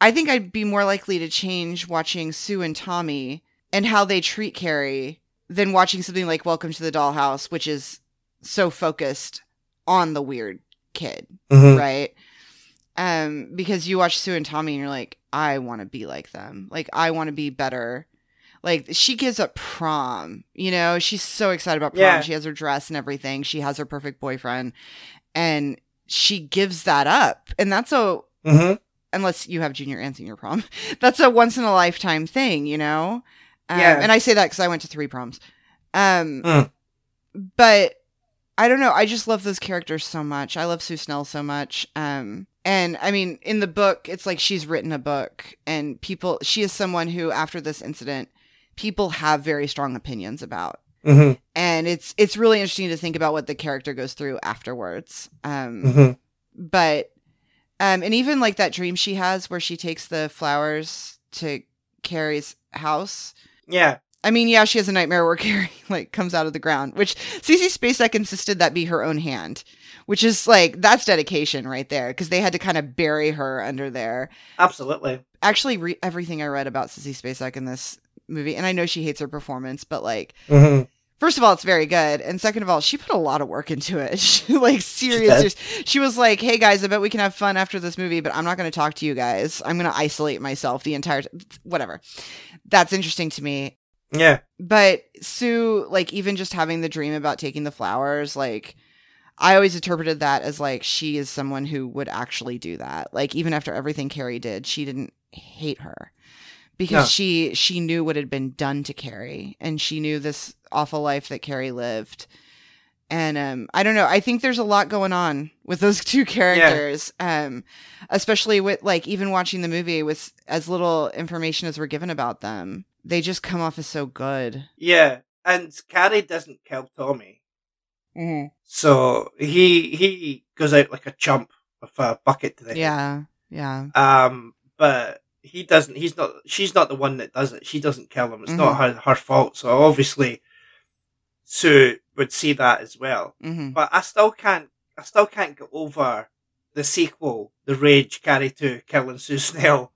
I think I'd be more likely to change watching Sue and Tommy and how they treat Carrie than watching something like Welcome to the Dollhouse, which is so focused on the weird kid, Mhm. right? Um, because you watch Sue and Tommy and you're like, I want to be like them. Like, I want to be better. Like, she gives up prom, you know, she's so excited about prom. Yeah. She has her dress and everything. She has her perfect boyfriend and she gives that up. And that's a, Mhm. unless you have junior and senior prom, that's a once in a lifetime thing, you know? Um, Yeah. And I say that because I went to three proms. Um, Mm. but I don't know. I just love those characters so much. I love Sue Snell so much. Um, and I mean, in the book, it's like she's written a book, and people. She is someone who, after this incident, people have very strong opinions about, Mhm. and it's it's really interesting to think about what the character goes through afterwards. Um, Mhm. but um and even like that dream she has where she takes the flowers to Carrie's house. Yeah. I mean, yeah, she has a nightmare where Carrie like comes out of the ground, which Sissy Spacek insisted that be her own hand, which is like that's dedication right there because they had to kind of bury her under there. Absolutely. Actually, re- everything I read about Sissy Spacek in this movie, and I know she hates her performance, but like Mhm. First of all, it's very good, and second of all, she put a lot of work into it. She, like serious, serious- she was like, "Hey guys, I bet we can have fun after this movie, but I'm not going to talk to you guys. I'm going to isolate myself the entire t- whatever." That's interesting to me. Yeah. But Sue, like, even just having the dream about taking the flowers, like, I always interpreted that as like she is someone who would actually do that. Like, even after everything Carrie did, she didn't hate her because No. she she knew what had been done to Carrie, and she knew this awful life that Carrie lived. And um, I don't know. I think there's a lot going on with those two characters, yeah. um, especially with like even watching the movie with as little information as we're given about them. They just come off as so good. Yeah. And Carrie doesn't kill Tommy. Mm-hmm. So he he goes out like a chump with a bucket to the head. Yeah, yeah, Um, but he doesn't. He's not. She's not the one that does it. She doesn't kill him. It's not her her fault. So obviously, Sue would see that as well. hmm But I still can't. I still can't get over the sequel, The Rage, Carrie Two, killing Sue Snell.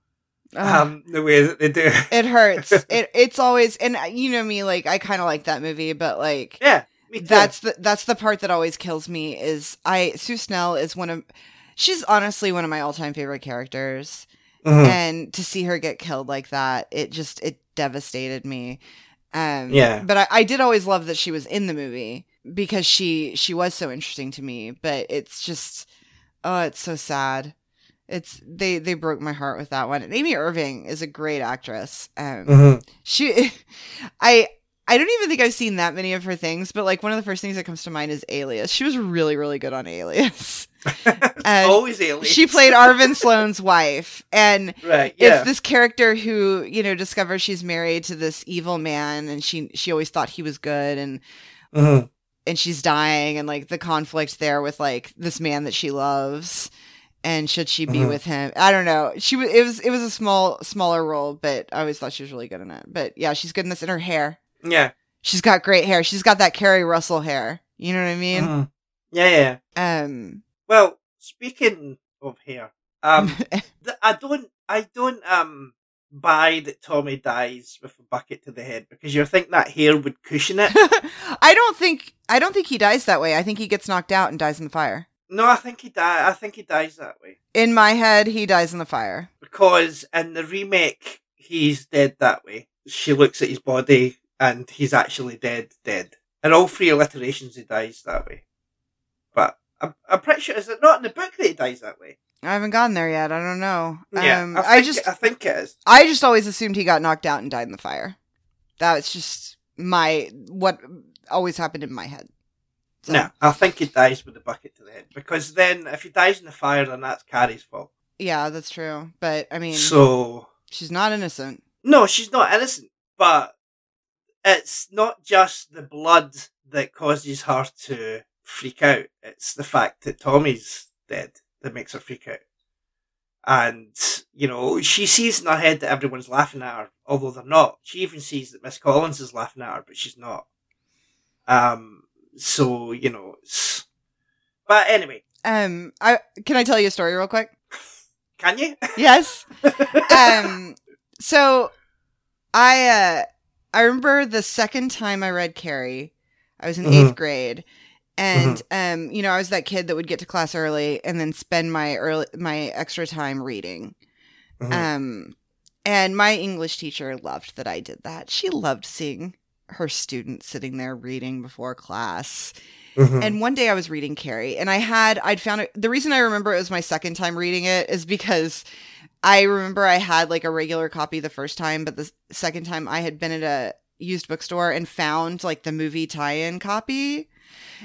Um, the way that they do. it hurts. it it's always and uh, you know me, like I kind of like that movie, but like yeah, that's the that's the part that always kills me. Is I Sue Snell is one of she's honestly one of my all time favorite characters. Mhm. and to see her get killed like that it just it devastated me um Yeah. but I, I did always love that she was in the movie because she she was so interesting to me but it's just oh it's so sad it's they they broke my heart with that one and amy irving is a great actress um Mhm. she i i don't even think i've seen that many of her things but like one of the first things that comes to mind is alias she was really really good on alias always aliens. she played arvin sloane's wife and right. Yeah. it's this character who you know discovers she's married to this evil man and she she always thought he was good and Mhm. and she's dying and like the conflict there with like this man that she loves and should she be Mhm. with him i don't know she was it was it was a small smaller role but i always thought she was really good in it but yeah she's good in this in her hair Yeah. she's got great hair she's got that keri russell hair you know what i mean Mhm. Yeah. Yeah. um Well, speaking of hair, um, th- I don't, I don't, um, buy that Tommy dies with a bucket to the head because you think that hair would cushion it. i don't think i don't think he dies that way i think he gets knocked out and dies in the fire no, I think he die. I think he dies that way in my head he dies in the fire because in the remake he's dead that way. She looks at his body and he's actually dead, dead. In all three alliterations, he dies that way. But I'm, I'm pretty sure is it not in the book that he dies that way? I haven't gotten there yet. I don't know. Yeah, um, I, I, just I think it is. I just always assumed he got knocked out and died in the fire. That was just my what always happened in my head. So, No, I think he dies with the bucket to the head because then if he dies in the fire, then that's Carrie's fault. Yeah, that's true. But I mean, So she's not innocent. no, she's not innocent, but it's not just the blood that causes her to freak out. It's the fact that Tommy's dead that makes her freak out. And, you know, she sees in her head that everyone's laughing at her, although they're not. She even sees that Miss Collins is laughing at her, but she's not. Um, so, you know, it's... But anyway, Um, I can I tell you a story real quick? can you? Yes. um so i uh i remember the second time i read carrie i was in Mhm. eighth grade and um you know i was that kid that would get to class early and then spend my early my extra time reading Mhm. um and my english teacher loved that i did that she loved seeing her students sitting there reading before class Mhm. and one day I was reading Carrie, and I had I'd found it. The reason I remember it was my second time reading it is because I remember I had like a regular copy the first time, but the second time I had been at a used bookstore and found like the movie tie-in copy,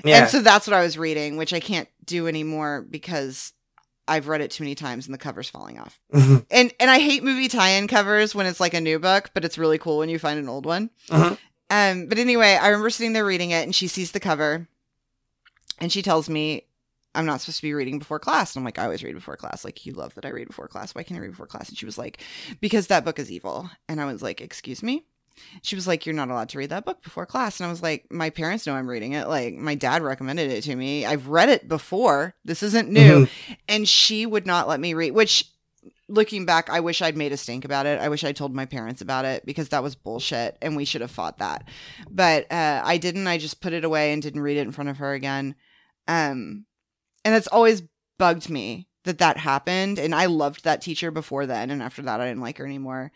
yeah. and so that's what I was reading, which I can't do anymore because I've read it too many times and the cover's falling off. Mhm. And and I hate movie tie-in covers when it's like a new book, but it's really cool when you find an old one. Mhm. Um, but anyway, I remember sitting there reading it, and she sees the cover, and she tells me I'm not supposed to be reading before class. And I'm like, I always read before class. Like, you love that I read before class. Why can't I read before class? And she was like, because that book is evil. And I was like, excuse me. She was like, You're not allowed to read that book before class. And I was like, My parents know I'm reading it. Like, my dad recommended it to me. I've read it before. This isn't new. And she would not let me read, which looking back, I wish I'd made a stink about it. I wish I told my parents about it because that was bullshit and we should have fought that. But uh, I didn't. I just put it away and didn't read it in front of her again. Um, and it's always bugged me that that happened. And I loved that teacher before then. And after that, I didn't like her anymore.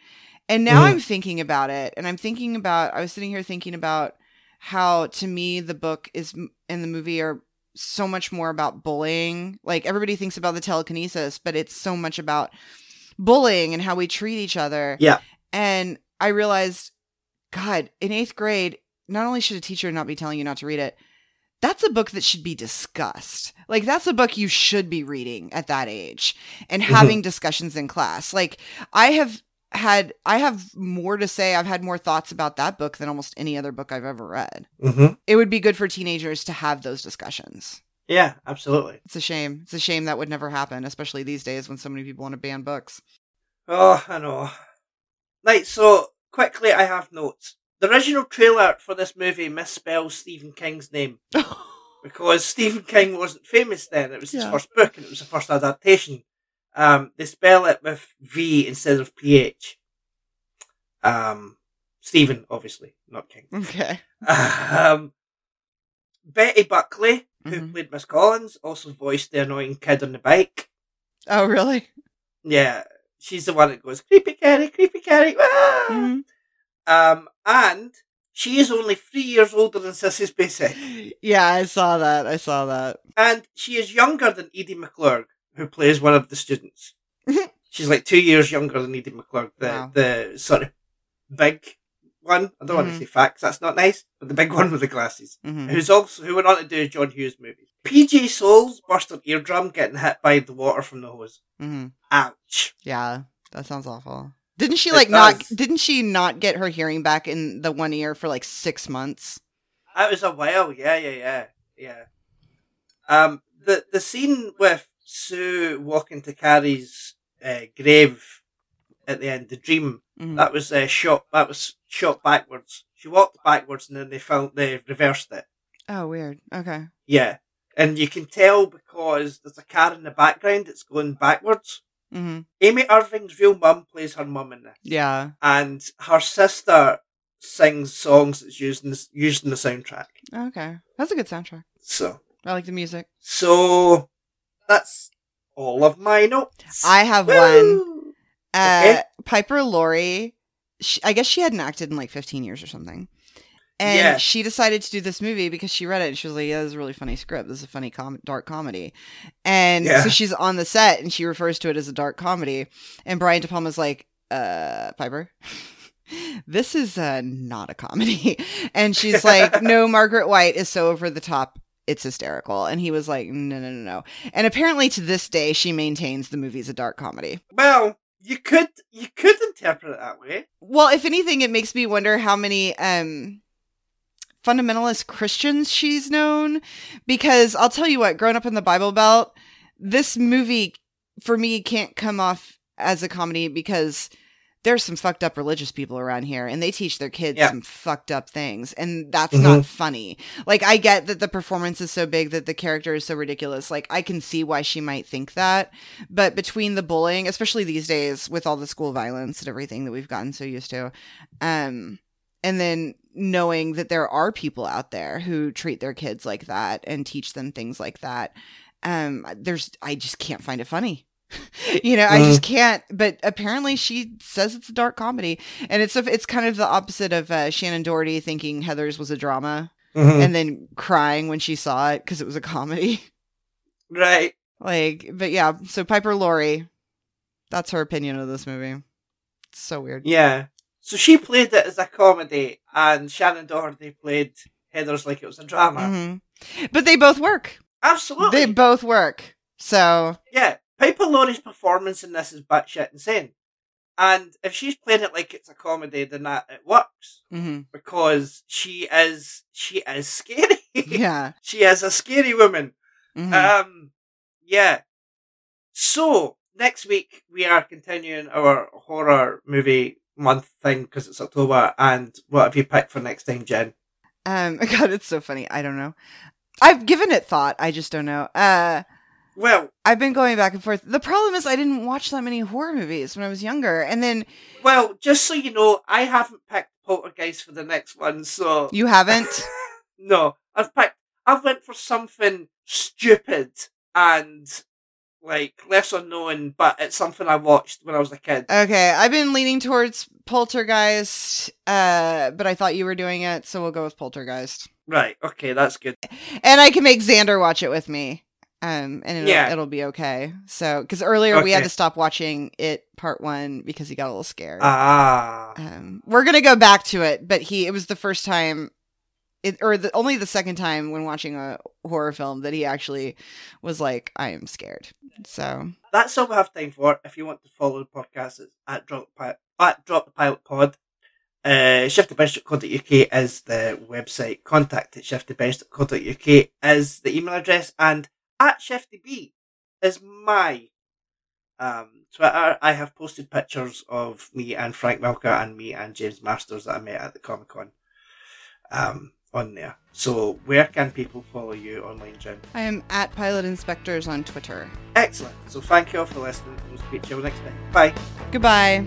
And now Mhm. I'm thinking about it. And I'm thinking about, I was sitting here thinking about how to me the book is and the movie are so much more about bullying. Like everybody thinks about the telekinesis, but it's so much about bullying and how we treat each other. Yeah. And I realized, God, in eighth grade, not only should a teacher not be telling you not to read it, that's a book that should be discussed. Like that's a book you should be reading at that age and Mhm. having discussions in class. Like I have had I have more to say. I've had more thoughts about that book than almost any other book I've ever read. Mhm. It would be good for teenagers to have those discussions. Yeah, absolutely. It's a shame. It's a shame that would never happen, especially these days when so many people want to ban books. Oh, I know. Right, so quickly, I have notes. The original trailer for this movie misspells Stephen King's name because Stephen King wasn't famous then. It was his Yeah. first book and it was the first adaptation. Um, they spell it with V instead of PH. Um, Stephen, obviously, not King. okay. Um, Betty Buckley, who Mhm. played Miss Collins, also voiced the annoying kid on the bike. Oh, really? Yeah, she's the one that goes, creepy Carrie, creepy Carrie. ah!" Mhm. Um, and she is only three years older than Sissy Spacek. Yeah, I saw that. I saw that. And she is younger than Edie McClurg, who plays one of the students. She's like two years younger than Edie McClurg, the, Wow. the sort of big one. I don't want Mhm. to say facts, that's not nice, but the big one with the glasses. hmm Who's also, who went on to do John Hughes movies. PJ Soles burst her eardrum getting hit by the water from the hose. hmm Ouch. Yeah, that sounds awful. Didn't she like not? Didn't she not get her hearing back in the one ear for like six months? That was a while, yeah, yeah, yeah, yeah. Um, the the scene with Sue walking to Carrie's uh, grave at the end, the dream Mhm. that was uh, shot. That was shot backwards. She walked backwards, and then they found they reversed it. Oh, weird. Okay. Yeah, and you can tell because there's a car in the background that's going backwards. Hmm Amy Irving's real mum plays her mum in this, Yeah. and her sister sings songs that's used in the, used in the soundtrack. Okay. That's a good soundtrack. So. I like the music. So that's all of my notes. I have one. Uh, Okay. Piper Laurie. She, I guess she hadn't acted in like 15 years or something. And Yeah. she decided to do this movie because she read it and she was like, yeah, this is a really funny script. This is a funny com- dark comedy. And Yeah. so she's on the set and she refers to it as a dark comedy. And Brian De Palma's like, uh, Piper, this is uh, not a comedy. And she's like, no, Margaret White is so over the top. It's hysterical. And he was like, no, no, no, no. And apparently to this day, she maintains the movie's a dark comedy. Well, you could you could interpret it that way. Well, if anything, it makes me wonder how many um fundamentalist Christians she's known. Because I'll tell you what, growing up in the Bible Belt, this movie for me can't come off as a comedy because there's some fucked up religious people around here and they teach their kids Yeah. some fucked up things and that's Mhm. not funny. Like I get that the performance is so big that the character is so ridiculous. Like I can see why she might think that. But between the bullying, especially these days with all the school violence and everything that we've gotten so used to, um and then knowing that there are people out there who treat their kids like that and teach them things like that um there's i just can't find it funny you know i just can't but apparently she says it's a dark comedy and it's it's kind of the opposite of uh, shannen doherty thinking heathers was a drama Mhm. and then crying when she saw it because it was a comedy right. like but yeah so piper laurie that's her opinion of this movie it's so weird Yeah. So she played it as a comedy, and Shannen Doherty played Heathers like it was a drama. Mhm. but they both work Absolutely. they both work so yeah. Piper Laurie's performance in this is batshit insane. And if she's playing it like it's a comedy, then that it works. mhm. Because she is she is scary. yeah she is a scary woman. Mhm. Um, yeah. So next week we are continuing our horror movie month thing because it's October. And what have you picked for next time, Jen? Um, God, it's so funny. I don't know. I've given it thought. I just don't know. Uh, Well, I've been going back and forth. The problem is I didn't watch that many horror movies when I was younger, and then well, just so you know, I haven't picked Poltergeist for the next one, so you haven't. no, I've picked. I've went for something stupid and like lesser known, but it's something I watched when I was a kid. okay, I've been leaning towards Poltergeist, uh, but I thought you were doing it, so we'll go with Poltergeist. right. Okay, that's good. And I can make Xander watch it with me. Um, and it'll, Yeah. it'll be okay. So, because earlier we had to stop watching it part one because he got a little scared. Ah. Um, we're gonna go back to it, but he it was the first time, it or the only the second time when watching a horror film that he actually was like, "I am scared." So that's all we have time for. If you want to follow the podcast, it's at drop at drop the pilot pod. Uh, shiftybench.co.uk is the website. Contact at shiftybench.co.uk is the email address, and at shiftyb is my um, Twitter. I have posted pictures of me and Frank Milker and me and James Marsters that I met at the Comic Con um, on there. So, where can people follow you online, Jen? I am at Pilot Inspectors on Twitter. Excellent. So, thank you all for listening. We'll speak to you next time. Bye. Goodbye.